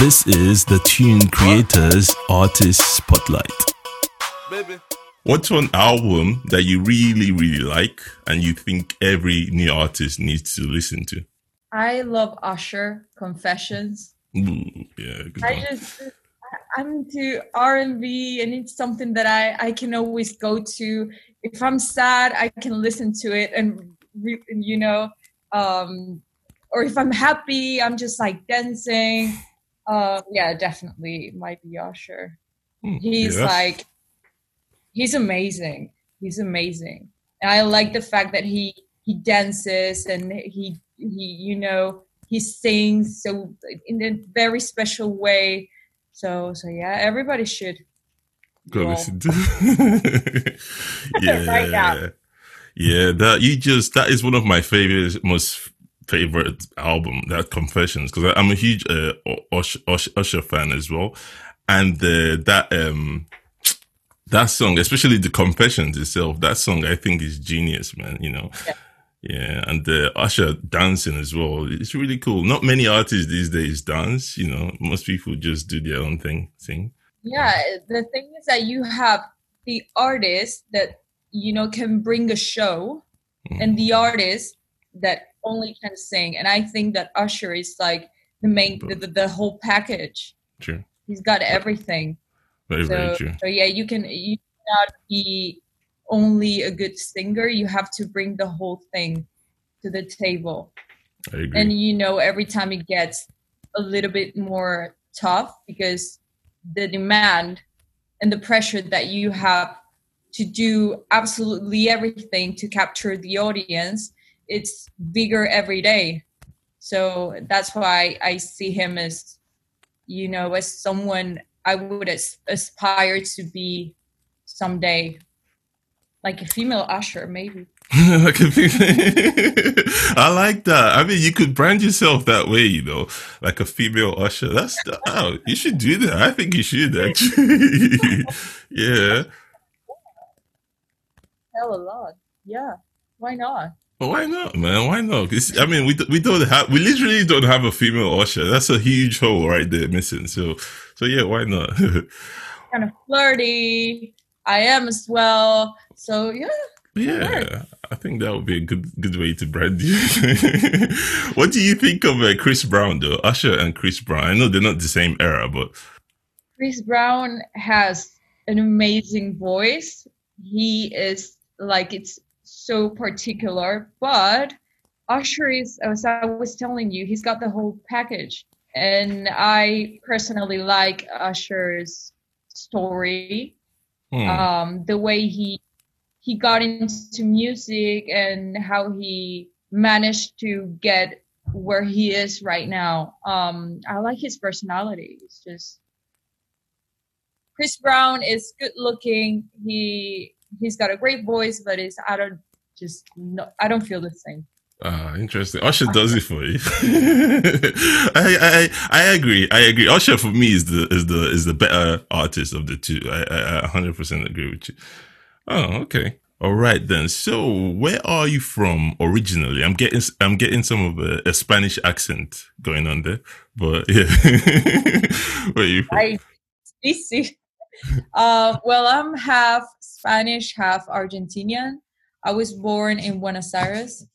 This is the Tune Creators Artist Spotlight. Baby. What's one album that you really, really like and you think every new artist needs to listen to? I love Usher Confessions. Ooh, yeah, I one. just I'm into R and B, and it's something that I I can always go to. If I'm sad, I can listen to it, and you know, um, or if I'm happy, I'm just like dancing. Uh, yeah, definitely might be Usher. Hmm, he's like, he's amazing. He's amazing, and I like the fact that he he dances and he he you know he sings so in a very special way so so yeah, everybody should go listen to. yeah, right now. yeah. That you just that is one of my favorite, most favorite album. That Confessions because I'm a huge uh, Usher, Usher, Usher fan as well, and uh, that um that song, especially the Confessions itself, that song I think is genius, man. You know. Yeah. Yeah, and the Usher dancing as well. It's really cool. Not many artists these days dance. You know, most people just do their own thing. Sing. Yeah, the thing is that you have the artist that you know can bring a show, mm. and the artist that only can sing. And I think that Usher is like the main, the, the, the whole package. True. He's got everything. Very, so, very true. So yeah, you can you cannot be only a good singer you have to bring the whole thing to the table I agree. and you know every time it gets a little bit more tough because the demand and the pressure that you have to do absolutely everything to capture the audience it's bigger every day so that's why i see him as you know as someone i would as- aspire to be someday like a female usher, maybe. like a female. I like that. I mean, you could brand yourself that way, you know, like a female usher. That's oh, you should do that. I think you should actually. yeah. Hell a lot. Yeah. Why not? Why not, man? Why not? I mean, we we don't have we literally don't have a female usher. That's a huge hole right there missing. So so yeah, why not? kind of flirty. I am as well. So yeah. Yeah, I think that would be a good good way to brand you. what do you think of uh, Chris Brown though? Usher and Chris Brown. I know they're not the same era, but Chris Brown has an amazing voice. He is like it's so particular, but Usher is as I was telling you, he's got the whole package. And I personally like Usher's story. Hmm. Um, the way he he got into music and how he managed to get where he is right now. Um, I like his personality. It's just Chris Brown is good looking. He he's got a great voice, but it's I don't just no I don't feel the same. Ah, interesting. Usher does it for you. I, I I agree. I agree. Usher for me is the is the is the better artist of the two. I I, 100% agree with you. Oh, okay. All right then. So, where are you from originally? I'm getting I'm getting some of a, a Spanish accent going on there, but yeah. where are you from? I, easy. Uh, well, I'm half Spanish, half Argentinian. I was born in Buenos Aires,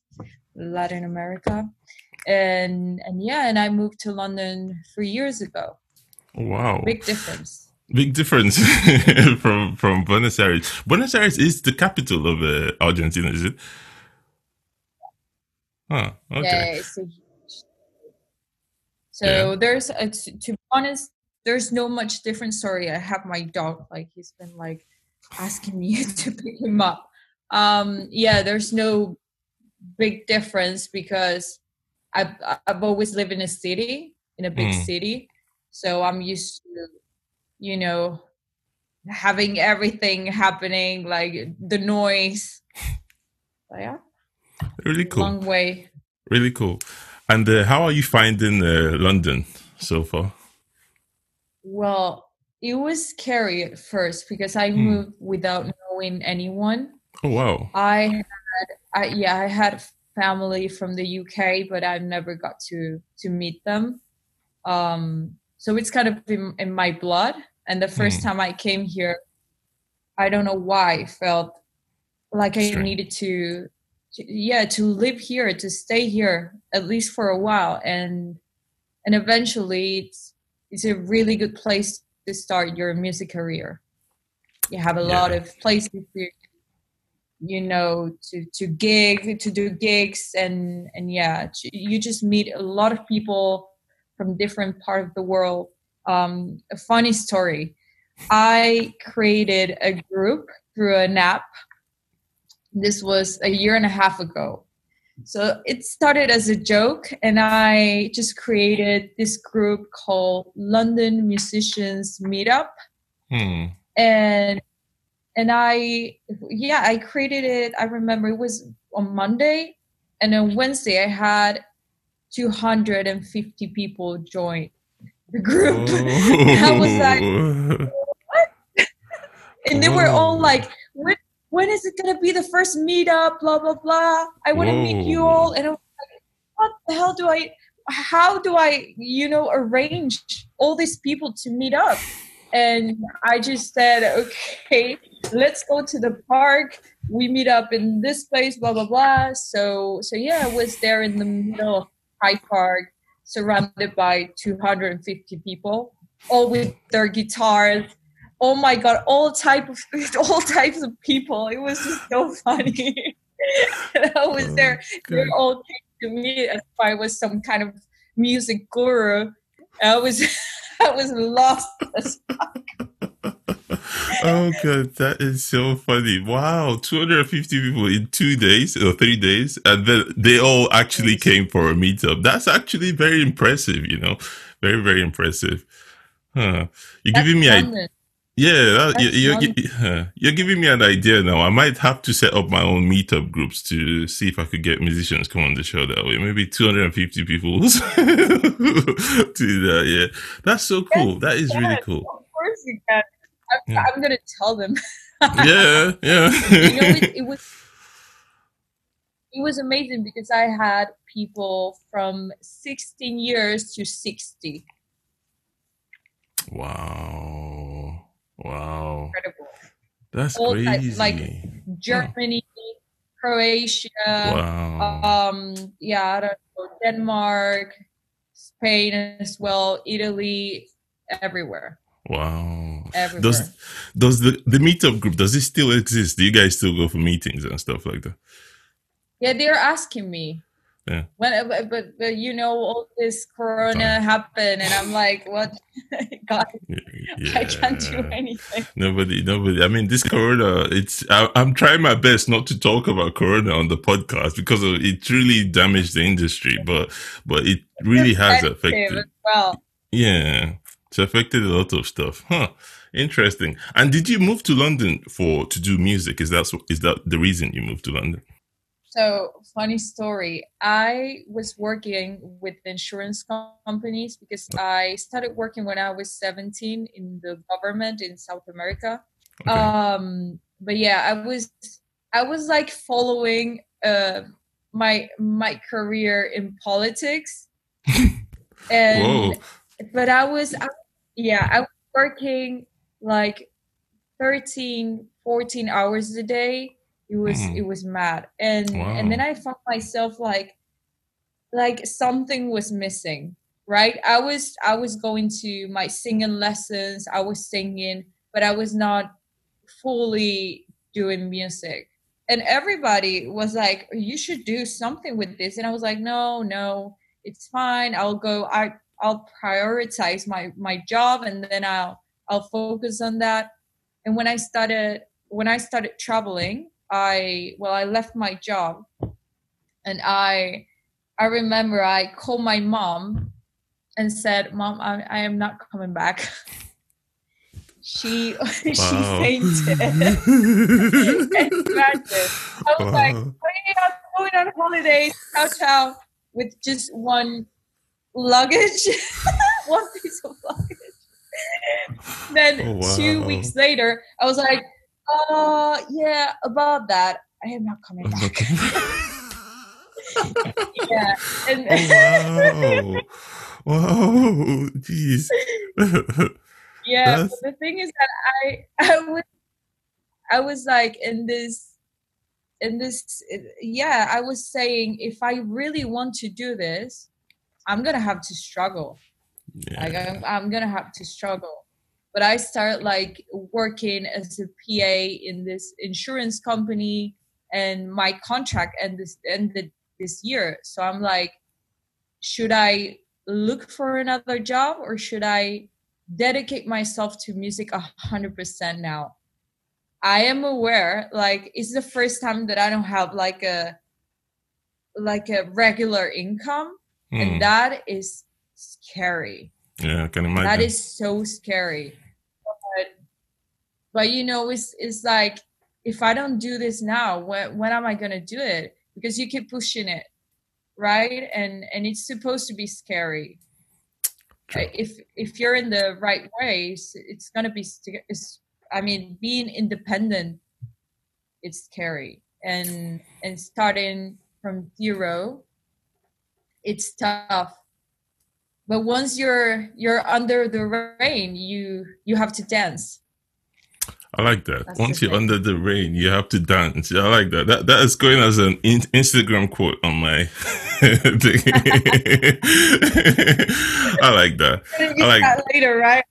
Latin America, and and yeah, and I moved to London three years ago. Wow, big difference big difference from from Buenos Aires. Buenos Aires is the capital of uh, Argentina, is it? Huh. Okay. Yeah, so, so yeah. there's a, to be honest, there's no much difference. Sorry, I have my dog. Like he's been like asking me to pick him up. Um, yeah, there's no big difference because I've I've always lived in a city, in a big mm. city, so I'm used to you know having everything happening like the noise yeah really cool long way really cool and uh, how are you finding uh, london so far well it was scary at first because i hmm. moved without knowing anyone oh wow i had I, yeah i had family from the uk but i never got to to meet them um so it's kind of in, in my blood. And the first Mm. time I came here, I don't know why I felt like I Strange. needed to, to, yeah, to live here, to stay here at least for a while, and and eventually it's it's a really good place to start your music career. You have a lot of places to, you know, to to gig, to do gigs, and and yeah, you just meet a lot of people from different part of the world. Um, a funny story. I created a group through an app. This was a year and a half ago. So it started as a joke, and I just created this group called London Musicians Meetup. Hmm. And and I yeah, I created it. I remember it was on Monday, and on Wednesday I had 250 people join the group. I was like, what? and they were all like, when, is it gonna be the first meetup? Blah blah blah. I want to meet you all, and I was like, what the hell do I? How do I, you know, arrange all these people to meet up? And I just said, okay, let's go to the park. We meet up in this place, blah blah blah. So so yeah, I was there in the middle of Hyde Park, surrounded by 250 people, all with their guitars. Oh my god, all type of all types of people. It was just so funny. I was oh, there. They all came to me as if I was some kind of music guru. I was I was lost. as- oh god, that is so funny! Wow, two hundred and fifty people in two days or three days, and then they all actually came for a meetup. That's actually very impressive. You know, very very impressive. Huh. You're That's giving me a London. Yeah, that, you, you're, London. gi- huh. you're giving me an idea now. I might have to set up my own meetup groups to see if I could get musicians come on the show that way. Maybe 250 people to that. Yeah, that's so cool. That is really cool. Of course you can. I'm, Yeah. I'm gonna tell them. Yeah, yeah. you know, it, it was it was amazing because I had people from 16 years to 60. Wow. Wow. Incredible. That's All crazy. like- Germany, Croatia, wow. um, yeah, I don't know, Denmark, Spain as well, Italy, everywhere, wow. everywhere. Does does the the meetup group does it still exist? Do you guys still go for meetings and stuff like that? Yeah, they're asking me. Yeah. When, uh, but, but, but you know, all this Corona happened, and I'm like, what? God, I can't do anything. Nobody, nobody. I mean, this Corona. It's. I, I'm trying my best not to talk about Corona on the podcast because of, it really damaged the industry. But but it really has affected. as well. Yeah, it's affected a lot of stuff. Huh. Interesting. And did you move to London for to do music? Is that is that the reason you moved to London? So funny story. I was working with insurance companies because I started working when I was 17 in the government in South America. Okay. Um, but yeah, I was I was like following uh, my my career in politics, and Whoa. but I was I, yeah I was working like 13 14 hours a day it was Mhm. it was mad. And and then I found myself like like something was missing right? I was I was going to my singing lessons I was singing but I was not fully doing music. And everybody was like you should do something with this. And I was like no no it's fine. I'll go i i'll prioritize my my job and then i'll i'll focus on that. And when i started when i started traveling i well i left my job and i i remember i called my mom and said mom i, I am not coming back she she fainted imagine? I was like, hey, I'm going on holidays, ciao ciao, with just one luggage, one piece of luggage. then Oh, two wow. weeks later, I was like, uh, yeah, about that, I am not coming back. yeah, and oh wow. Wow. Jeez. yeah, but the thing is that I I was I was like in this in this yeah, I was saying if I really want to do this, I'm gonna have to struggle. Like. I'm I'm gonna have to struggle. But I start like working as a PA in this insurance company and my contract ended ended this year. So I'm like, should I look for another job or should I dedicate myself to music a hundred percent now? I am aware, like it's the first time that I don't have like a like a regular income, Hmm. and that is scary. Yeah, I can imagine. That is so scary. But, but you know, it's it's like if I don't do this now, when when am I gonna do it? Because you keep pushing it, right? And and it's supposed to be scary. True. If if you're in the right ways, it's gonna be. It's, I mean, being independent, it's scary, and and starting from zero, it's tough but once you're you're under the rain you you have to dance I like that. That's Once you're thing. under the rain, you have to dance. I like that. That that is going as an in- Instagram quote on my thing. I like that. I like- that later right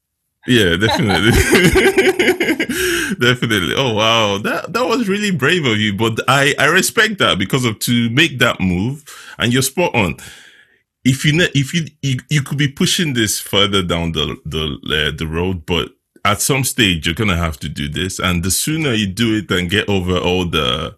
Yeah, definitely. definitely. Oh wow. That that was really brave of you, but I I respect that because of to make that move and you're spot on. If you if you, you you could be pushing this further down the the uh, the road, but at some stage you're to have to do this and the sooner you do it and get over all the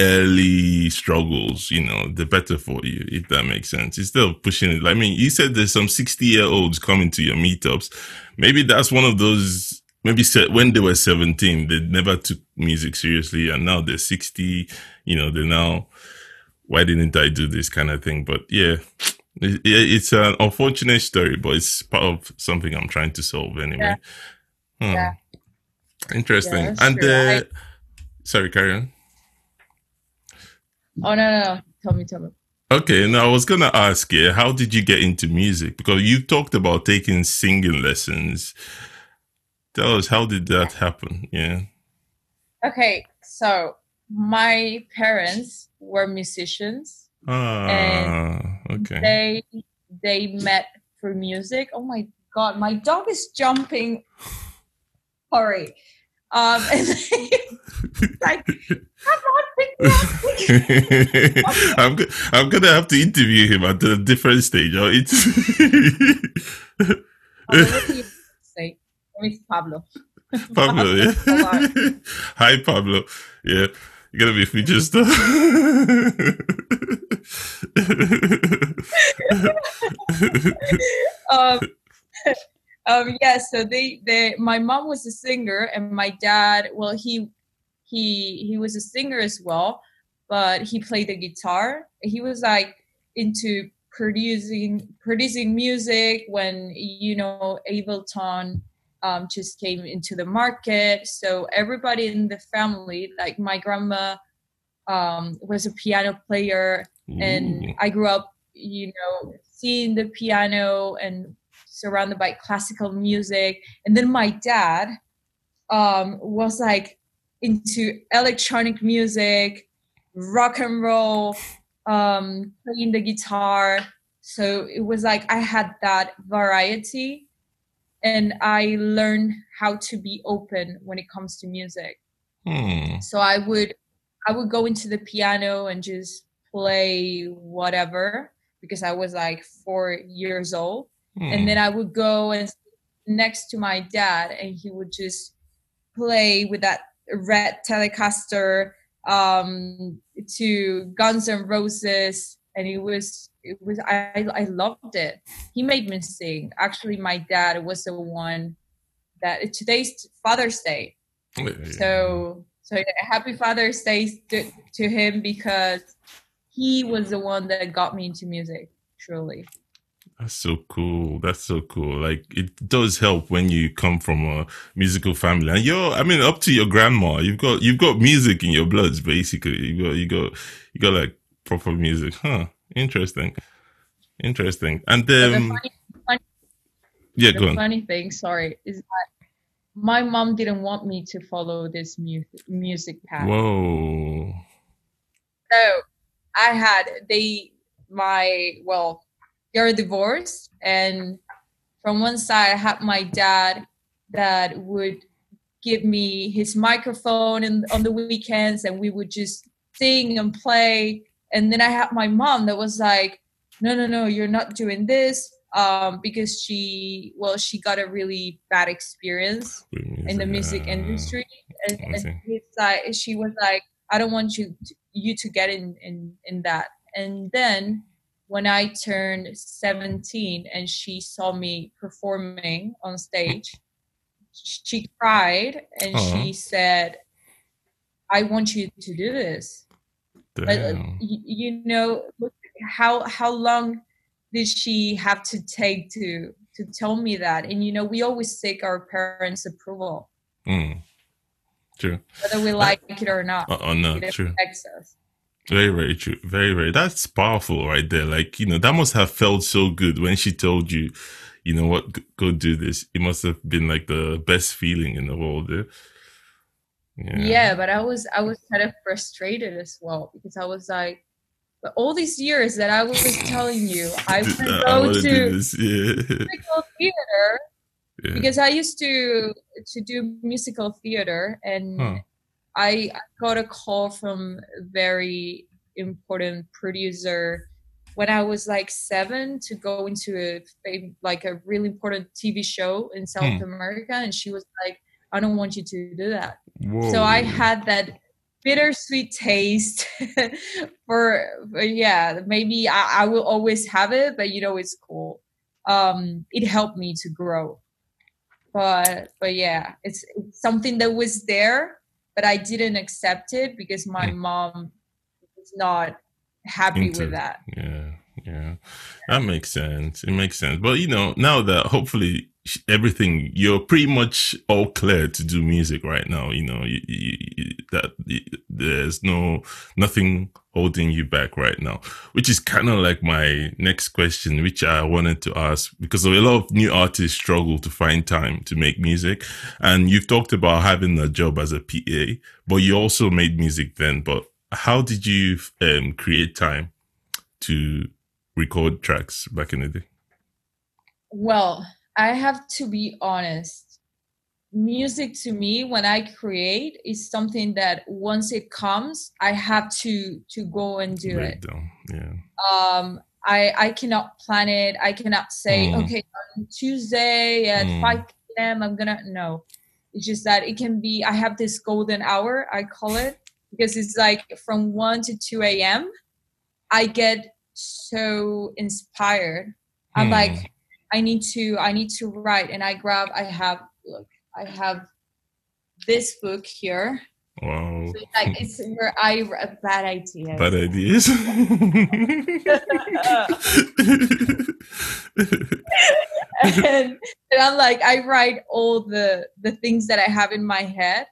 early struggles, you know, the better for you, if that makes sense. Instead of pushing it, I mean, you said there's some 60 year olds coming to your meetups. Maybe that's one of those, maybe when they were 17, they never took music seriously and now they're 60, you know, they're now, why didn't I do this kind of thing? But yeah, it's an unfortunate story, but it's part of something I'm trying to solve anyway. Hmm. Yeah. Interesting. Yeah, and true. I- uh, sorry, carry on. oh no no no tell me tell me Okay, now I was gonna ask you, how did you get into music? Because you talked about taking singing lessons. Tell us how did that happen? Yeah. okay so my parents were musicians Ah, okay. they they met for music oh my god my dog is jumping sorry um and they, like come on pick me up, pick me up." I'm go- I'm gonna have to interview him at a different stage. Or it's Oh, what do you say? Me Pablo. Pablo, yeah. Hi, Pablo. Yeah, you're gonna be featured. um, um, yeah, so they, they, my mom was a singer, and my dad, well, he, he, he was a singer as well, but he played the guitar. He was like into producing, producing music when you know Ableton um, just came into the market. So everybody in the family, like my grandma, um, was a piano player and Ooh. I grew up, you know, seeing the piano and surrounded by classical music. And then my dad um, was like into electronic music, rock and roll, um, playing the guitar. So it was like I had that variety, and I learned how to be open when it comes to music Hmm. so i would i would go into the piano and just play whatever because i was like four years old. And then i would go and next to my dad and he would just play with that red telecaster um to guns N' roses and it was it was i i loved it. He made me sing. Actually my dad was the one that today's father's day. Hmm. so so happy father's day to, to him because he was the one that got me into music truly That's so cool. That's so cool. Like it does help when you come from a musical family, and you're. I mean, up to your grandma, you've got you've got music in your bloods. Basically, you got you got you got like proper music, huh? Interesting, interesting. And But the funny, funny, Yeah, the go on. funny thing, sorry, is that my mom didn't want me to follow this music music path. Whoa. So I had they my well, they're divorced, and from one side I had my dad that would give me his microphone and on the weekends, and we would just sing and play. And then I had my mom that was like, "No, no, no, you're not doing this." Um, because she, well, she got a really bad experience in the music industry and, and it's like she was like i don't want you to, you to get in, in in that. And then when i turned 17 and she saw me performing on stage she cried and she said i want you to do this. But uh, Damn. y- you know how how long did she have to take to to tell me that? And you know we always seek our parents approval. Mm. True. whether we like it or not Uh, oh, no, it true. affects us Very, very true. Very, very. That's powerful right there. Like, you know, that must have felt so good when she told you, you know what, go do this. It must have been like the best feeling in the world. eh? Yeah. yeah. but i was i was kind of frustrated as well because i was like but all these years that i was telling you i Th- want to I go wanna to this. Yeah. musical theater yeah. because i used to to do musical theater and Huh. I I got a call from a very important producer when I was like seven to go into a like a really important TV show in South Hmm. America, and she was like, "I don't want you to do that." Whoa. So I had that bittersweet taste for, for yeah, maybe I, I will always have it, but you know it's cool. Um, it helped me to grow, but but yeah, it's, it's something that was there, but I didn't accept it because my Mm. mom was not happy Into with that. Yeah, yeah, that makes sense. It makes sense. But you know, now that hopefully everything you're pretty much all clear to do music right now. You know, you, you, you, that there's no nothing holding you back right now. Which is kind of like my next question, which I wanted to ask because a lot of new artists struggle to find time to make music, and you've talked about having a job as a PA, but you also made music then. But how did you um, create time to record tracks back in the day? Well, I have to be honest. Music to me, when I create, is something that once it comes, I have to to go and do Break it. Yeah. Um, I I cannot plan it. I cannot say, Mm. okay, on Tuesday at Mm. 5 p.m. I'm gonna no. It's just that it can be. I have this golden hour. I call it because it's like from 1 to 2 a.m. I get so inspired. I'm Hmm. like, I need to, I need to write, and I grab. I have look, I have this book here. Wow. So it's like it's where I a bad idea. Bad ideas. and, and I'm like, I write all the the things that I have in my head,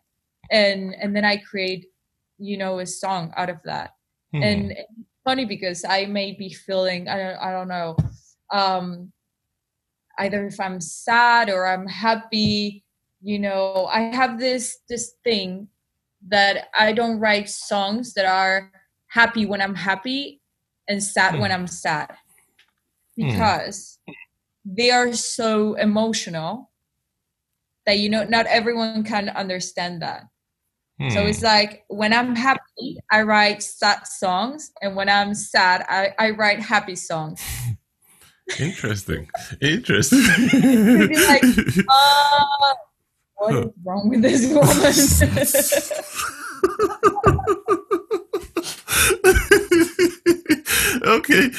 and and then I create, you know, a song out of that. Hmm. and funny because I may be feeling I don't I don't know um either if I'm sad or I'm happy you know I have this this thing that I don't write songs that are happy when I'm happy and sad when I'm sad Hmm. because they are so emotional that you know not everyone can understand that so Hmm. it's like when I'm happy, I write sad songs, and when I'm sad, I, I write happy songs. interesting. Interesting. like, Uh, what is wrong with this woman? okay.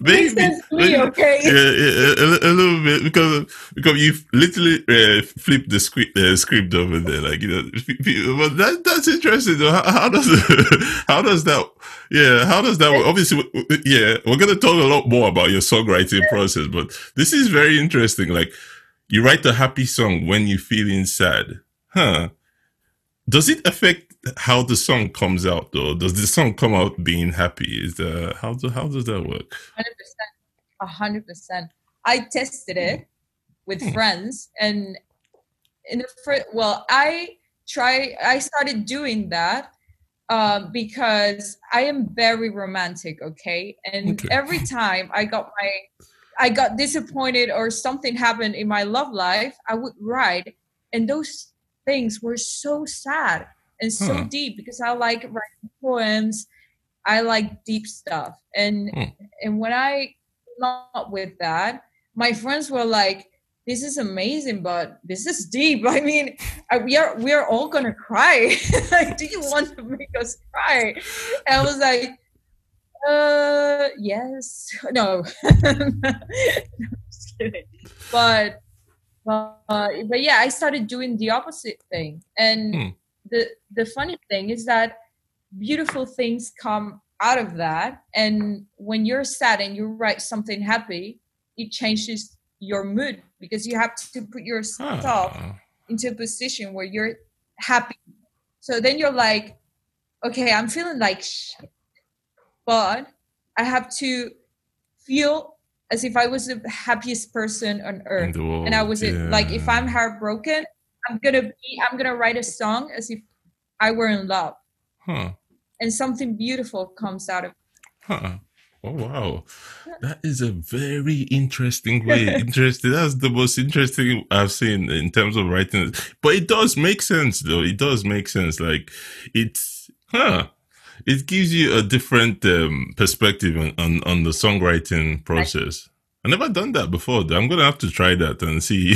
Makes sense to me, okay? Yeah, yeah, a, a little bit because because you've literally uh, flipped the script uh, script over there, like you know. But that that's interesting. How, how does how does that? Yeah, how does that work? Obviously, yeah, we're gonna talk a lot more about your songwriting process, but this is very interesting. Like you write a happy song when you're feeling sad, huh? Does it affect how the song comes out though? Does the song come out being happy? Is the how do, how does that work? Hundred percent, hundred percent. I tested it with Hmm. friends and in the first well I try I started doing that um, because I am very romantic, okay? And Okay. every time I got my I got disappointed or something happened in my love life, I would write and those things were so sad and so Huh. deep because I like writing poems. I like deep stuff. And Hmm. and when I came up with that, my friends were like, "This is amazing, but this is deep. I mean, we are we are all gonna cry. like, do you want to make us cry?" And I was like, "Uh, yes, no." Kidding. But but but yeah, I started doing the opposite thing, and Hmm. the the funny thing is that beautiful things come out of that and when you're sad and you write something happy it changes your mood because you have to put yourself Ah. into a position where you're happy so then you're like okay i'm feeling like shit but i have to feel as if i was the happiest person on earth and I was it like if I'm heartbroken, I'm gonna be I'm gonna write a song as if I were in love, Huh. and something beautiful comes out of it. Huh. Oh wow, that is a very interesting way. interesting. That's the most interesting I've seen in terms of writing. But it does make sense, though. It does make sense. Like it's, huh? It gives you a different um, perspective on, on on the songwriting process. I never done that before. though. I'm gonna have to try that and see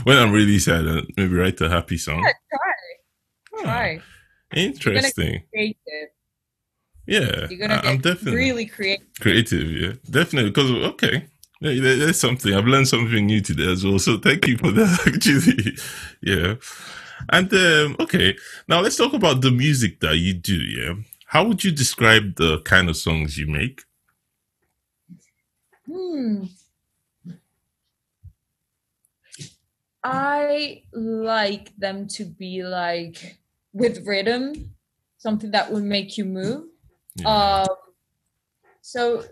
when I'm really sad and maybe write a happy song. Try, Huh. try. Interesting. Yeah, You're gonna I- I'm get definitely really creative. creative yeah definitely because okay yeah, there- there's something i've learned something new today as well so thank you for that actually yeah and um okay now let's talk about the music that you do yeah how would you describe the kind of songs you make Hmm. I like them to be like with rhythm, something that would make you move. yeah. Um, so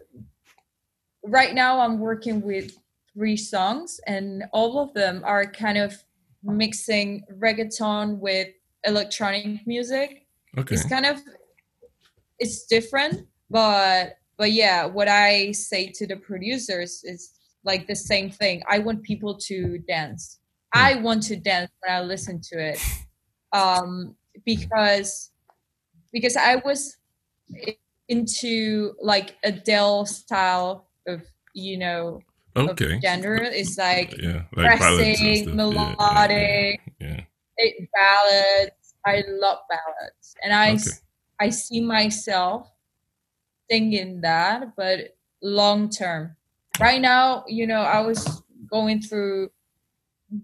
right now I'm working with three songs, and all of them are kind of mixing reggaeton with electronic music. okay It's kind of it's different, but but yeah, what I say to the producers is like the same thing. I want people to dance. I want to dance when I listen to it, um, because because I was into like Adele style of you know okay of genre. It's like yeah like pressing, melodic, yeah, yeah, it, ballads. I love ballads, and i Okay. I see myself singing that, but long term. Right now, you know, I was going through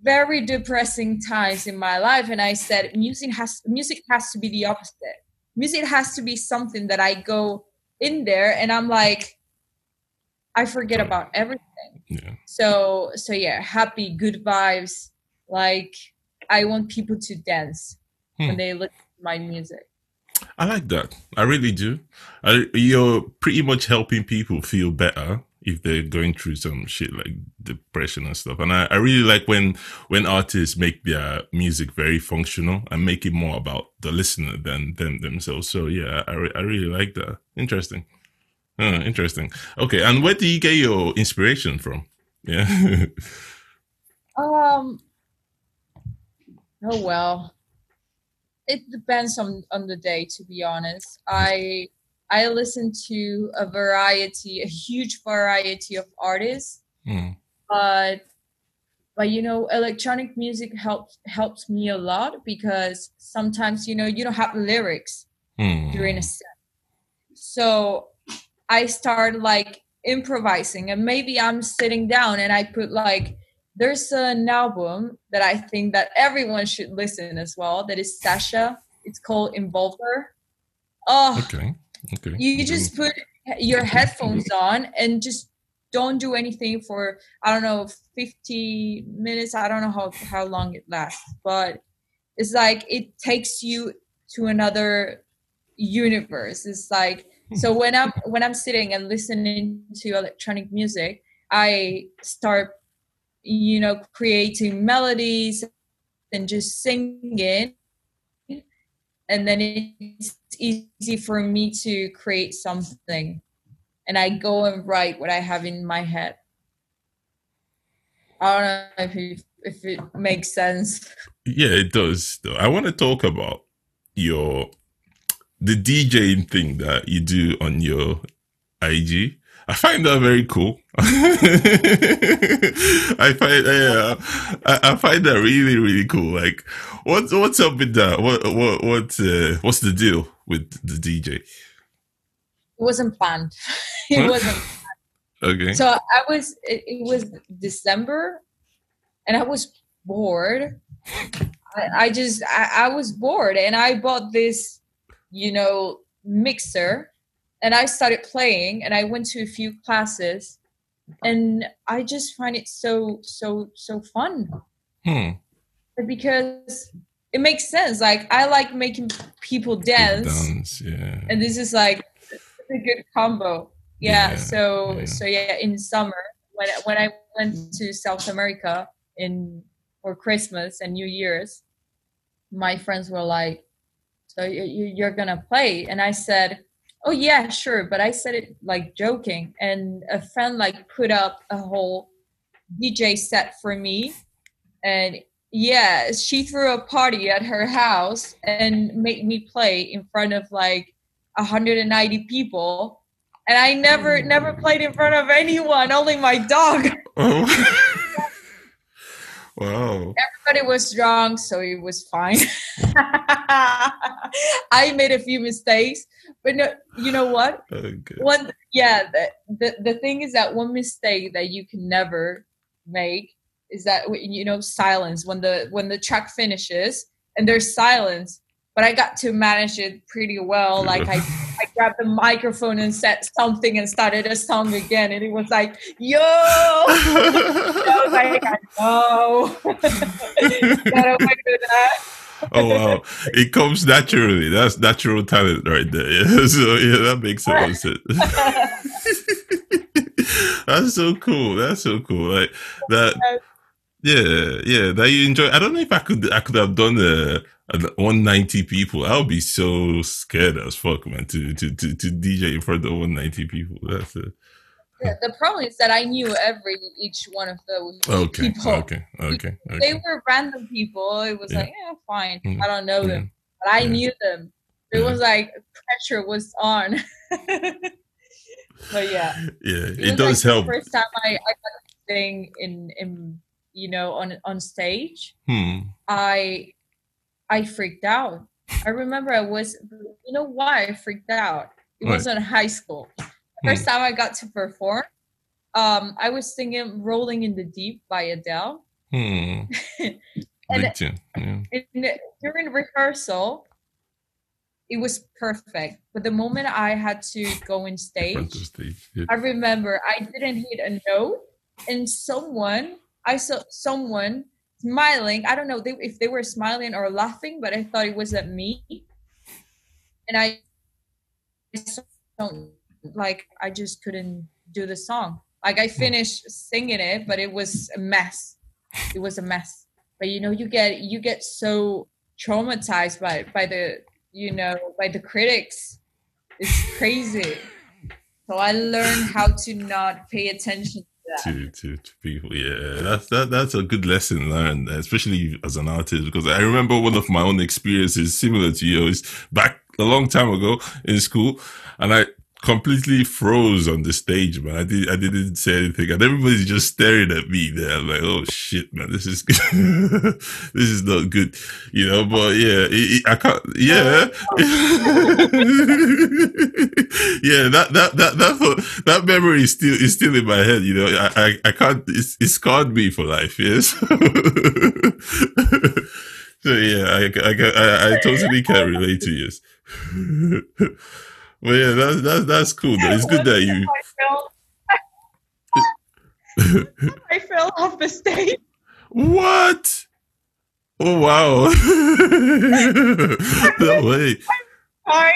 very depressing times in my life, and I said, music has music has to be the opposite. Music has to be something that I go in there, and I'm like, I forget about everything yeah. so so yeah happy good vibes like i want people to dance Hmm. when they listen to my music I like that. I really do. I, you're pretty much helping people feel better if they're going through some shit like depression and stuff. And I, I really like when when artists make their music very functional and make it more about the listener than them themselves. So yeah, I, I really like that. Interesting. Interesting. Okay, and where do you get your inspiration from? Yeah. um oh well it depends on on the day to be honest i i listen to a variety a huge variety of artists Hmm. but but you know electronic music helps helps me a lot because sometimes you know you don't have lyrics Hmm. during a set so i start like improvising and maybe i'm sitting down and i put like there's an album that i think that everyone should listen as well that is sasha. It's called involver oh Okay. Okay. you just mm-hmm. put your mm-hmm. headphones on and just don't do anything for i don't know 50 minutes. I don't know how, how long it lasts but it's like it takes you to another universe. It's like hmm. so when i'm when i'm sitting and listening to electronic music I start, you know, creating melodies and just singing. And then it's easy for me to create something. And I go and write what I have in my head. I don't know if if it makes sense. Yeah, it does. I want to talk about your the DJing thing that you do on your IG. I find that very cool. I find yeah, I, I, find that really really cool. Like, what's what's up with that? What what what uh, what's the deal with the DJ? It wasn't planned. it wasn't. Okay. So I was. It, it, was December, and I was bored. I, I just I, I was bored, and I bought this, you know, mixer and I started playing and I went to a few classes and I just find it so so so fun. Hmm. Because it makes sense. Like I like making people dance. dance yeah. And this is like a good combo. Yeah. yeah so yeah. so yeah, in summer when when I went to South America in for Christmas and New Year's, my friends were like, "So you, you're gonna play?" And I said, oh yeah sure but i said it like joking and a friend like put up a whole dj set for me and yeah she threw a party at her house and made me play in front of like 190 people and i never mm. never played in front of anyone only my dog. Oh. Wow. Everybody was drunk, so it was fine. I made a few mistakes, but no, you know what? Oh, okay. One, yeah, the, the the thing is that one mistake that you can never make is that you know silence when the when the track finishes and there's silence. But I got to manage it pretty well. Like I I grabbed the microphone and said something and started a song again, and it was like, "Yo!" I was like, "I know." oh wow! It comes naturally. That's natural talent right there. Yeah. So yeah, that makes sense. That's so cool. That's so cool. Like that. Yeah, yeah. That you enjoy. I don't know if I could. I could have done the 190 people. I'll be so scared as fuck, man, to to to, to DJ in front of 190 people. That's it. Yeah, the problem is that I knew every each one of those okay, people. Okay, okay, okay. They were random people. It was yeah. like, yeah, fine. Mm. I don't know mm. them, but I yeah. knew them. It was like pressure was on. but yeah, yeah, it, it does like help. first time I, I got to sing in in you know on on stage, hmm. I I freaked out. I remember I was, you know why I freaked out? It was in high school. First hmm. time I got to perform, um, I was singing "Rolling in the Deep" by Adele. Hmm. and yeah. in, during rehearsal, it was perfect. But the moment I had to go in stage, stage yeah. I remember I didn't hit a note, and someone I saw someone smiling. I don't know if they were smiling or laughing, but I thought it was at me. And I don't like I just couldn't do the song. Like I hmm. finished singing it, but it was a mess. It was a mess. But you know, you get you get so traumatized by by the you know by the critics. It's crazy. So I learned how to not pay attention to, to, to people. Yeah, that's that that's a good lesson learned, especially as an artist. Because I remember one of my own experiences similar to yours back a long time ago in school, and I completely froze on the stage, man. I did I didn't say anything, and everybody's just staring at me. There, I'm like, oh shit, man, this is this is not good, you know. But yeah, it, it, I can't. Yeah, yeah. That that that that that memory is still is still in my head. You know, I I, I can't. It's, it's scarred me for life. Yes. so yeah, I I I, I totally can relate to you. Well, yeah, that's that's that's cool. Though. It's good that you. I fell, off the stage. What? Oh wow! no way. I,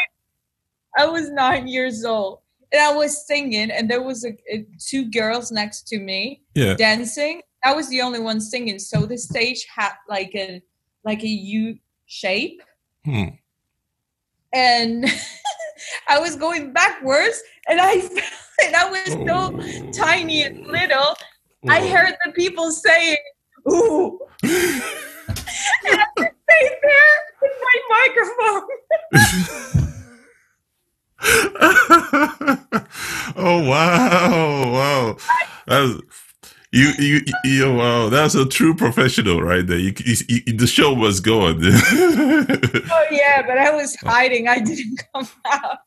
I was nine years old, and I was singing, and there was a, a, two girls next to me Yeah. dancing. I was the only one singing, so the stage had like a like a U shape, Hmm. and I was going backwards, and I and I was so Oh. tiny and little. I Oh. heard the people saying, "Ooh," and I just stayed there with my microphone. oh wow, wow. That's, you, you, you, wow. That's a true professional right there. You, you, you- the show was going. Oh yeah, but I was hiding. I didn't come out.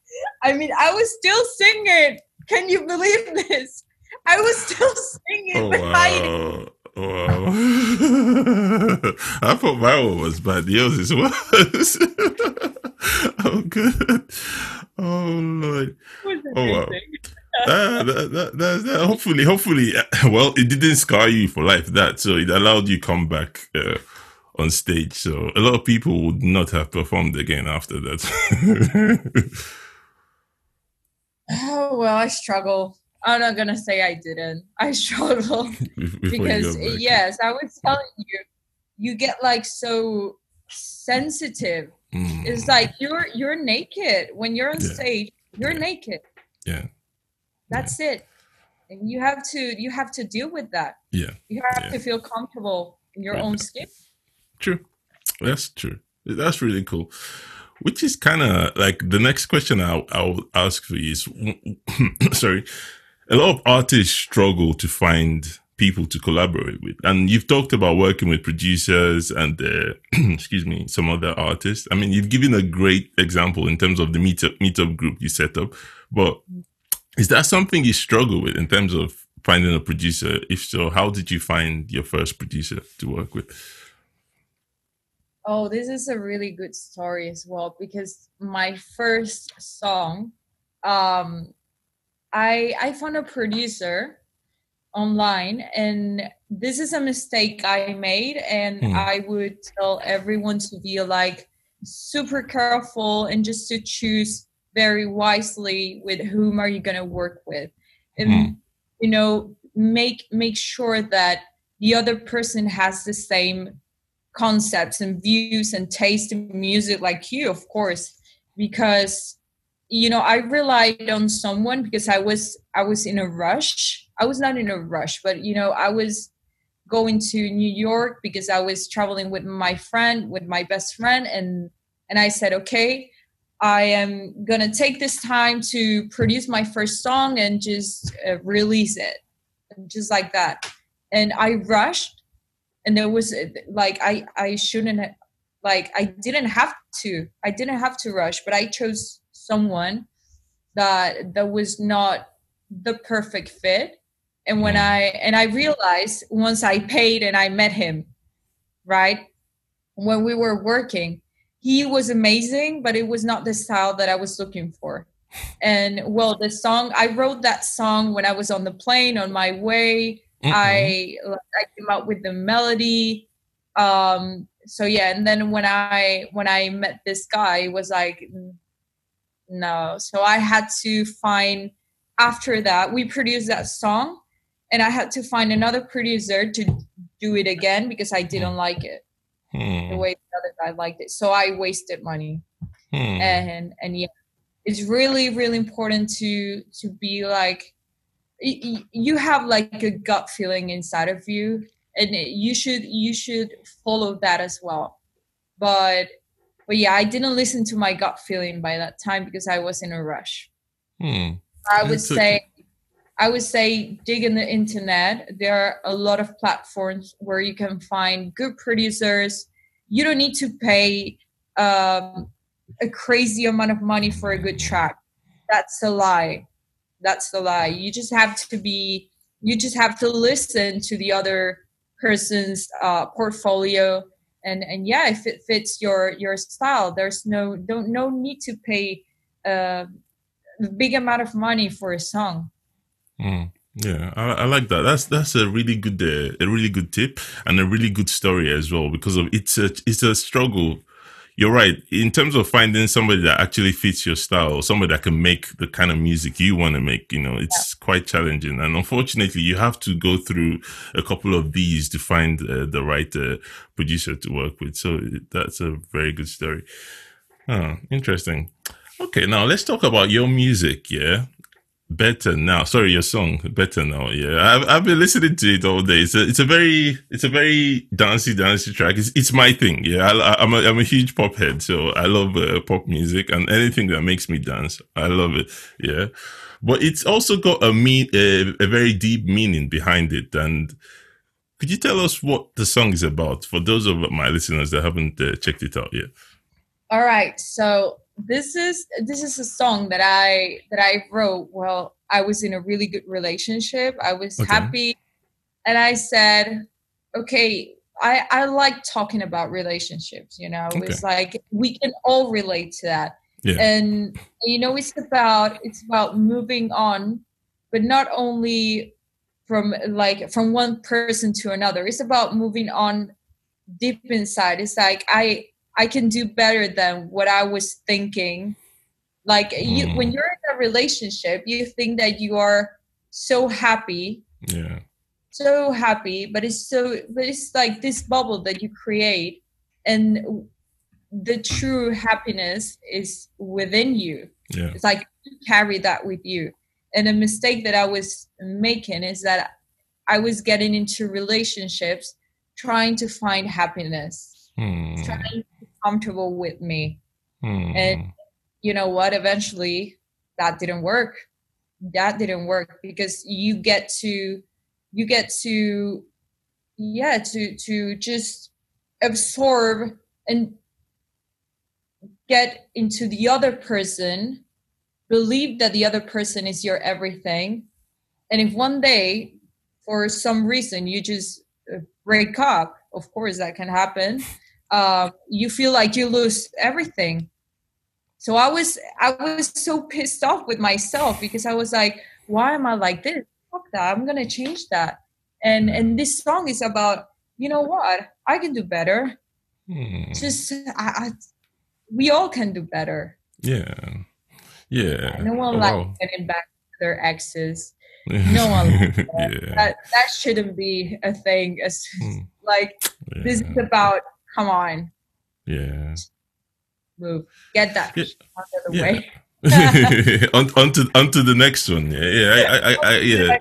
I mean, I was still singing. Can you believe this? I was still singing, oh but hiding. wow. Wow. I thought my one was bad. Yours is worse. oh, good. Oh, Lord. Oh, wow. that, that, that, that, that- hopefully, hopefully, well, it didn't scar you for life. That so it allowed you come back uh, on stage. So a lot of people would not have performed again after that. Oh well, I struggle. I'm not gonna say I didn't. I struggle because yes, I was telling you, you get like so sensitive. Mm, It's like you're you're naked when you're on Yeah. stage. You're Yeah. naked. yeah, That's it, and you have to you have to deal with that. yeah, You have Yeah. to feel comfortable in your Yeah. own skin. true. That's true. That's really cool. Which is kind of like the next question I'll, I'll ask for you is, sorry, a lot of artists struggle to find people to collaborate with. And you've talked about working with producers and, uh, excuse me, some other artists. I mean, you've given a great example in terms of the meetup, meetup group you set up, but is that something you struggle with in terms of finding a producer? If so, how did you find your first producer to work with? Oh, this is a really good story as well because my first song, um, I I found a producer online, and this is a mistake I made, and Hmm. I would tell everyone to be like super careful and just to choose very wisely with whom are you gonna work with, and Hmm. you know make make sure that the other person has the same concepts and views and taste in music like you of course because you know i relied on someone because i was i was in a rush i was not in a rush but you know i was going to new york because i was traveling with my friend with my best friend and and i said okay i am gonna take this time to produce my first song and just uh, release it just like that. And i rushed and there was like i i shouldn't like i didn't have to i didn't have to rush but i chose someone that that was not the perfect fit and when Mm. i and i realized once i paid and i met him right when we were working he was amazing but it was not the style that i was looking for and well the song i wrote that song when i was on the plane on my way Mm-hmm. I I came up with the melody. Um, so yeah, and then when I when I met this guy, it was like no. So I had to find after that we produced that song, and I had to find another producer to do it again because I didn't like it the Hmm, way the other guy liked it. So I wasted money hmm, and and yeah it's really really important to to be like y- y- you have like a gut feeling inside of you and you should you should follow that as well but but yeah i didn't listen to my gut feeling by that time because i was in a rush hmm. i would That's okay. say i would say dig in the internet. There are a lot of platforms where you can find good producers. You don't need to pay um, a crazy amount of money for a good track. That's a lie. That's the lie. You just have to be you just have to listen to the other person's uh, portfolio. And and yeah if it fits your your style there's no don't no need to pay uh, a big amount of money for a song Mm. Yeah, I, I like that. That's that's a really good uh, a really good tip and a really good story as well because of it's a it's a struggle. you're right. In terms of finding somebody that actually fits your style, or somebody that can make the kind of music you want to make, you know, it's yeah. quite challenging. And unfortunately, you have to go through a couple of these to find uh, the right uh, producer to work with. So that's a very good story. Oh, interesting. Okay, now let's talk about your music. Yeah, better now. Sorry, your song better now. Yeah, I've I've been listening to it all day. It's a it's a very it's a very dancey dancey track. It's it's my thing. Yeah, I, am a I'm a huge pop head, so I love uh, pop music and anything that makes me dance. I love it. Yeah, but it's also got a mean a, a very deep meaning behind it. And could you tell us what the song is about for those of my listeners that haven't uh, checked it out yet? All right, so this is this is a song that I that I wrote while I was in a really good relationship. I was okay. happy and I said, okay, I I like talking about relationships, you know. Okay. It's like we can all relate to that. Yeah. And you know it's about it's about moving on but not only from like from one person to another. It's about moving on deep inside. It's like I I can do better than what I was thinking. Like mm. you, when hmm. you're in a relationship, you think that you are so happy. Yeah. So happy, but it's so, but it's like this bubble that you create, and the true happiness is within you. Yeah. It's like you carry that with you. And a mistake that I was making is that I was getting into relationships trying to find happiness, hmm. trying comfortable with me. Hmm. And you know what? Eventually, that didn't work. That didn't work because you get to, you get to, yeah, to to just absorb and get into the other person, believe that the other person is your everything, and if one day, for some reason, you just uh, break up, of course that can happen uh, you feel like you lose everything so i was i was so pissed off with myself because i was like why am i like this fuck that i'm gonna change that and and this song is about you know what i can do better hmm. just I, I, we all can do better yeah yeah no one oh, like wow. getting back to their exes no one that. yeah. that. that shouldn't be a thing it's hmm. like yeah. this is about come on. Yeah. Move. Get that yeah. out of the yeah. way. on, onto onto the next one. Yeah, yeah, I, I, I, yeah,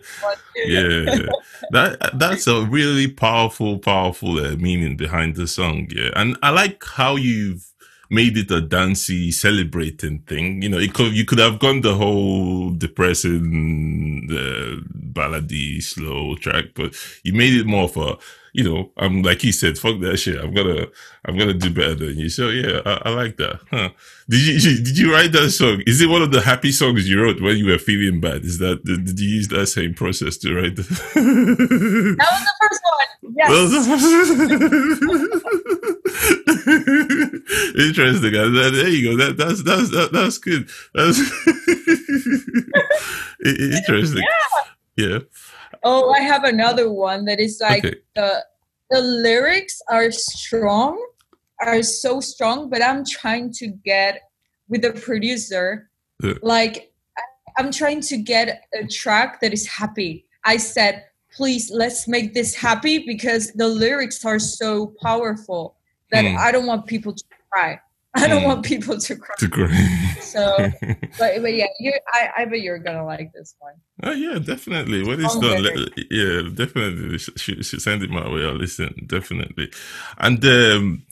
yeah. that that's a really powerful, powerful uh, meaning behind the song. Yeah, and I like how you've made it a dancey, celebrating thing. You know, it could you could have gone the whole depressing, uh, ballady, slow track, but you made it more of a you know, I'm like he said, fuck that shit. I'm gonna, I'm gonna do better than you. So yeah, I, I, like that. Huh. Did you, did you write that song? Is it one of the happy songs you wrote when you were feeling bad? Is that, did, did you use that same process to write that? that was the first one. Yes. Interesting. There you go. That, that's, that's, that, that's good. That's interesting. Yeah. yeah. Oh, I have another one that is like okay. the the lyrics are strong, are so strong, but I'm trying to get with the producer, yeah. like I'm trying to get a track that is happy. I said, please let's make this happy because the lyrics are so powerful that mm. I don't want people to cry. I don't mm. want people to cry. To cry. so, but, but yeah, you, I, I bet you're gonna like this one. Oh yeah, definitely. When it's done, yeah, definitely She, should send it my way. I'll listen definitely. And um,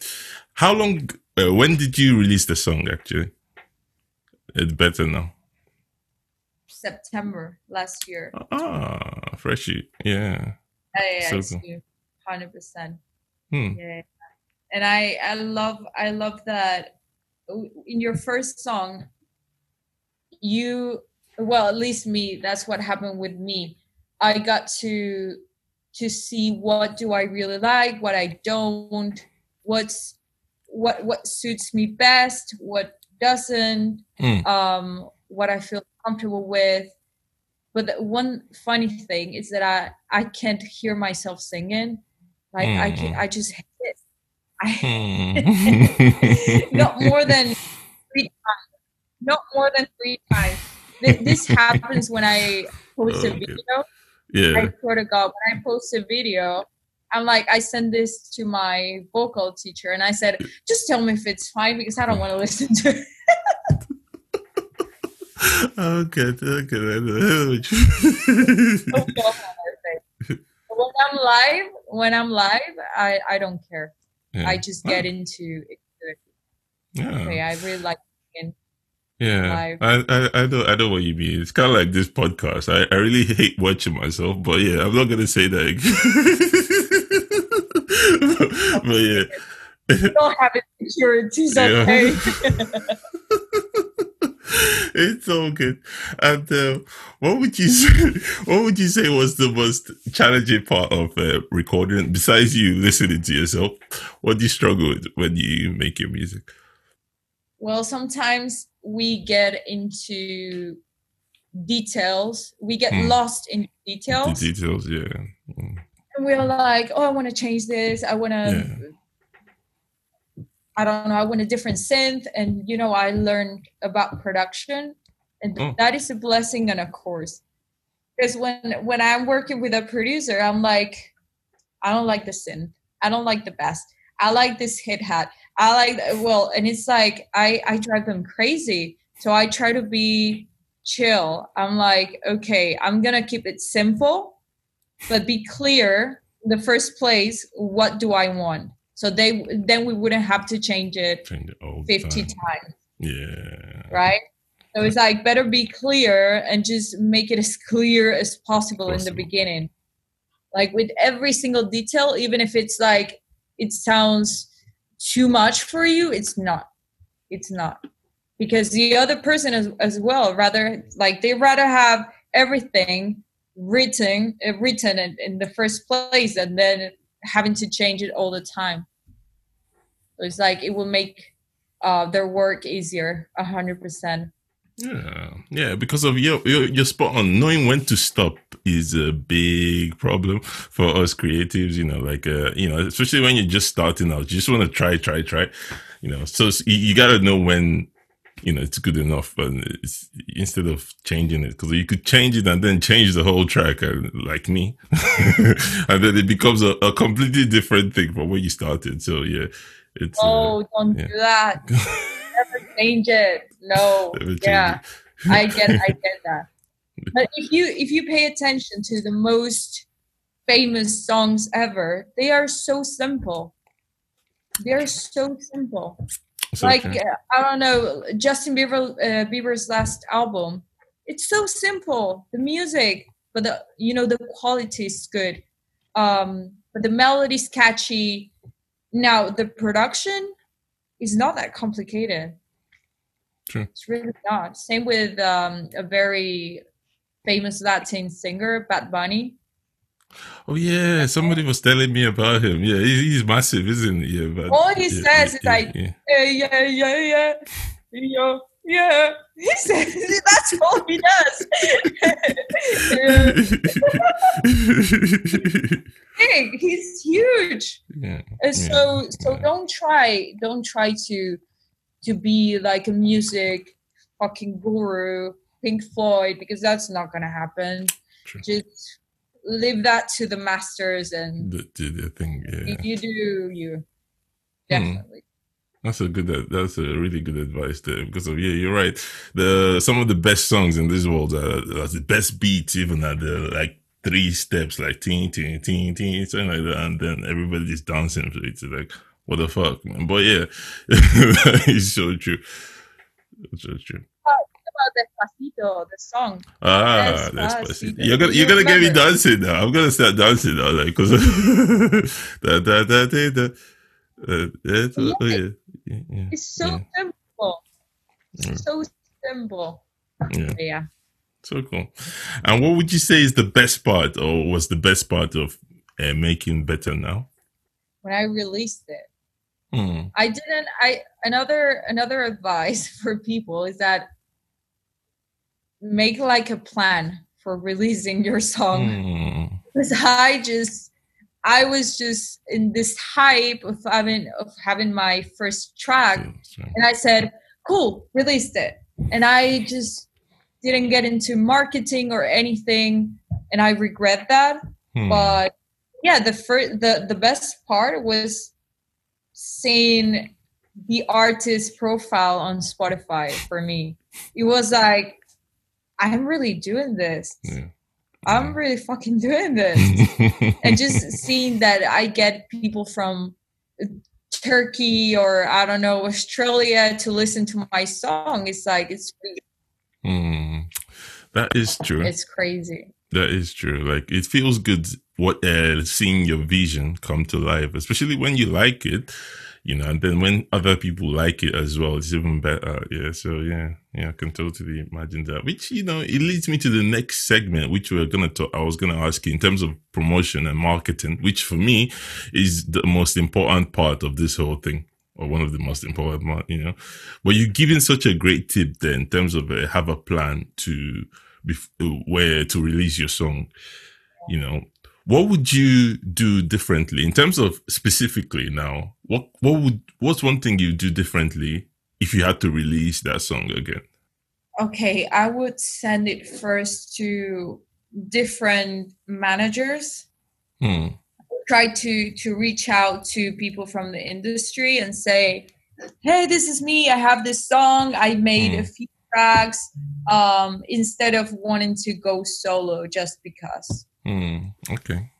how long? Uh, when did you release the song? Actually, it's better now. September last year. Ah, freshy, yeah. Yeah, yeah, so hundred percent. Hmm. Yeah and I I love I love that in your first song you well at least me that's what happened with me I got to to see what do I really like what I don't what's what what suits me best what doesn't mm. um what I feel comfortable with but the one funny thing is that I I can't hear myself singing like mm. I can I just I, Hmm. not more than three times. Not more than three times. This happens when I post a video. yeah. I swear to God, when I post a video, I'm like, I send this to my vocal teacher, and I said, just tell me if it's fine because I don't want to listen to it. okay, okay. I know what you- Don't go on my face. But when I'm live, when I'm live, I I don't care. Yeah. I just get into it. Yeah. Okay, I really like. Yeah. I, I I know I know what you mean. It's kind of like this podcast. I, I really hate watching myself, but yeah, I'm not gonna say that. but yeah, You don't have insecurities, Yeah. it's all good. And uh, what would you say? What would you say was the most challenging part of uh, recording besides you listening to yourself? What do you struggle with when you make your music? well, sometimes we get into details. We get Hmm. lost in The details. details, yeah. Mm. and we're like, oh, I want to change this. I want to, I don't know, I want a different synth. And, you know, I learned about production, and Oh. that is a blessing and a course. Because when when I'm working with a producer, I'm like, I don't like the synth. I don't like the bass. I like this hi-hat. I like well, and it's like I I drive them crazy. So I try to be chill. I'm like, okay, I'm gonna keep it simple but be clear in the first place what do i want so they then we wouldn't have to change it Change it 50 time. times. Yeah. right? So it's like better be clear and just make it as clear as possible in the beginning. Like with every single detail even if it's like it sounds too much for you it's not. It's not. Because the other person as, as well rather like they rather have everything written uh, written in, in the first place and then having to change it all the time it's like it will make uh, their work easier a hundred percent Yeah, yeah, because of your, your spot on knowing when to stop is a big problem for us creatives. You know, like uh, you know, especially when you're just starting out, you just want to try, try, try. You know, so you, you got to know when you know it's good enough, and it's instead of changing it, because you could change it and then change the whole track, uh, like me, and then it becomes a, a completely different thing from where you started. So yeah, it's uh, oh don't yeah. do that never change it no change yeah it. I get I get that. But if you if you pay attention to the most famous songs ever, they are so simple. They are so simple. It's like okay. uh, I don't know Justin Bieber uh, Bieber's last album. It's so simple. The music, but the you know the quality is good. Um, but the melody's catchy. Now the production is not that complicated. True. It's really not. Same with um, a very famous Latin singer, Bad Bunny. Oh yeah, somebody was telling me about him. Yeah, he's, he's massive, isn't he? Yeah, but All he yeah, says yeah, is like, yeah. yeah, yeah, yeah, yeah, yeah. He says that's all he does. Big, he's huge. yeah, And so, so don't try, don't try to, to be like a music fucking guru, Pink Floyd, because that's not gonna happen. True. Just leave that to the masters, and the, the, thing. Yeah, you, you do you. Hmm. Definitely. that's a good. That's a really good advice there. Because of yeah, you're right. The some of the best songs in this world are, are the best beats, even at the like three steps, like teen, teen, teen, teen, something like that, and then everybody's dancing. So it's like, what the fuck, man? But yeah, it's so true. It's so true. Despacito, the song. Ah, Despacito. Despacito. You're gonna You you're gonna get me dancing now. I'm gonna start dancing now, like because da da da da da. Uh, yeah, oh, oh, yeah, yeah, yeah, It's so yeah, simple. Yeah. So simple. yeah. Yeah. So cool. And what would you say is the best part, or was the best part of uh, making better now? When I released it. Hmm. I didn't I another another advice for people is that make like a plan for releasing your song Hmm. because I just I was just in this hype of having of having my first track, and I said, "Cool, released it." And I just didn't get into marketing or anything, and I regret that. Hmm. But yeah, the first the the best part was seeing the artist profile on Spotify for me. It was like, I'm really doing this. Yeah. I'm really fucking doing this. and just seeing that I get people from Turkey or I don't know, Australia to listen to my song, it's like, it's mm, that is true. It's crazy. That is true. Like it feels good what uh, seeing your vision come to life, especially when you like it you know, and then when other people like it as well, it's even better. Yeah. So yeah, yeah, I can totally imagine that. Which, you know, it leads me to the next segment, which we're gonna talk I was gonna ask you in terms of promotion and marketing, which for me is the most important part of this whole thing. Or one of the most important, you know, but you're giving such a great tip there in terms of uh, have a plan to, where to release your song, you know, what would you do differently in terms of specifically now? What what would what's one thing you'd do differently if you had to release that song again? Okay, I would send it first to different managers. Hmm. Try to to reach out to people from the industry and say, "Hey, this is me. I have this song. I made hmm. a few tracks." Um, instead of wanting to go solo just because. Hmm. Okay.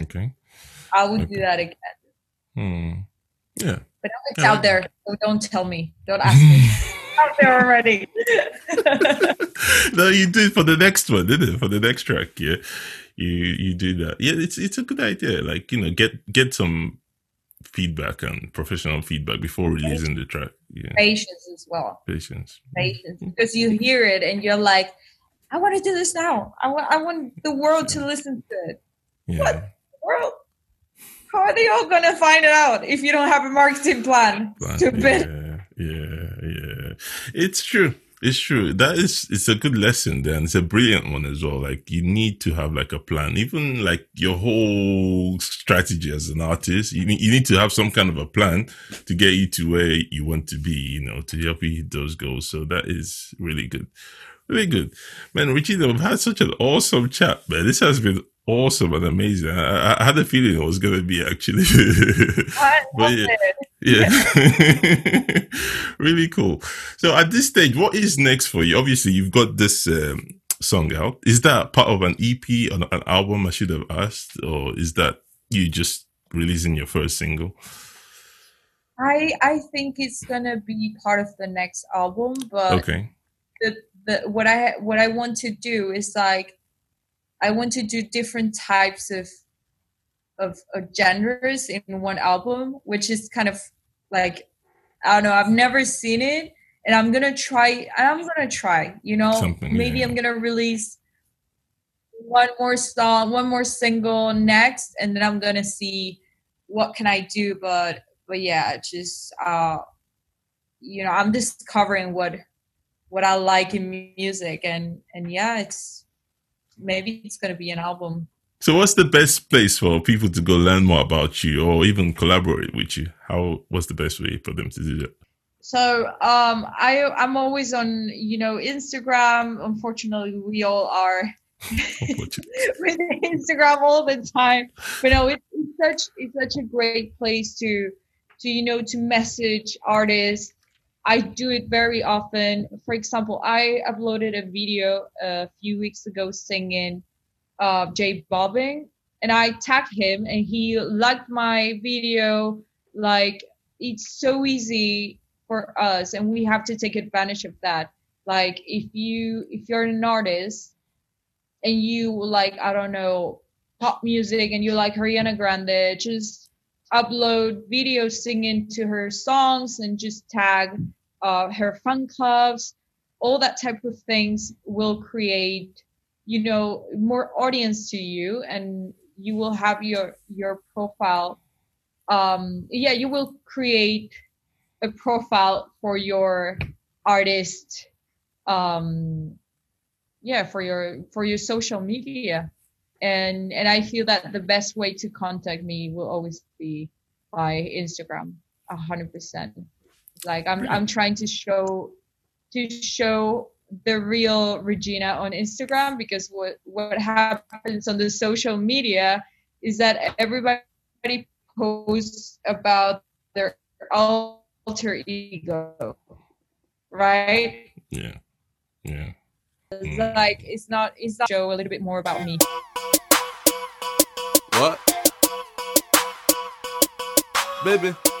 Okay. I would okay. do that again. Hmm. Yeah. But it's yeah. out there, so don't tell me. Don't ask me. out there already. no, you did for the next one, didn't it? For the next track, yeah. You you do that. Yeah, it's it's a good idea. Like, you know, get get some feedback and professional feedback before releasing the track. Yeah. Patience as well. Patience. Patience. Because you hear it and you're like, I want to do this now. I want I want the world to listen to it. Yeah. What world? How are they all gonna find it out if you don't have a marketing plan? to yeah, yeah, yeah. It's true. It's true. That is, it's a good lesson there, and it's a brilliant one as well. Like you need to have like a plan, even like your whole strategy as an artist. You need, you need to have some kind of a plan to get you to where you want to be. You know, to help you hit those goals. So that is really good. Really good. Man, Richie, we've had such an awesome chat, man. This has been awesome and amazing. I, I had a feeling it was going to be actually. but yeah, yeah. really cool. So at this stage, what is next for you? Obviously, you've got this um, song out. Is that part of an EP or an album? I should have asked, or is that you just releasing your first single? I I think it's gonna be part of the next album, but okay the, the what I what I want to do is like I want to do different types of of, of genres in one album, which is kind of like I don't know. I've never seen it, and I'm gonna try. I'm gonna try. You know, Something, maybe yeah. I'm gonna release one more song, one more single next, and then I'm gonna see what can I do. But but yeah, just uh, you know, I'm discovering what what I like in music, and and yeah, it's maybe it's gonna be an album. So, what's the best place for people to go learn more about you, or even collaborate with you? How what's the best way for them to do that? So, um, I I'm always on you know Instagram. Unfortunately, we all are. with Instagram all the time, but no, it, it's such it's such a great place to to you know to message artists I do it very often. For example, I uploaded a video a few weeks ago singing uh, J Balvin, and I tagged him, and he liked my video. Like it's so easy for us, and we have to take advantage of that. Like if you if you're an artist and you like I don't know pop music and you like Ariana Grande, just upload videos singing to her songs and just tag uh, her fan clubs. All that type of things will create you know more audience to you and you will have your your profile. Um yeah you will create a profile for your artist um yeah for your for your social media and and I feel that the best way to contact me will always be by Instagram, a hundred percent. Like I'm I'm trying to show to show the real Regina on Instagram because what what happens on the social media is that everybody posts about their alter ego, right? Yeah. Yeah. It's like it's not it's not show a little bit more about me. Baby.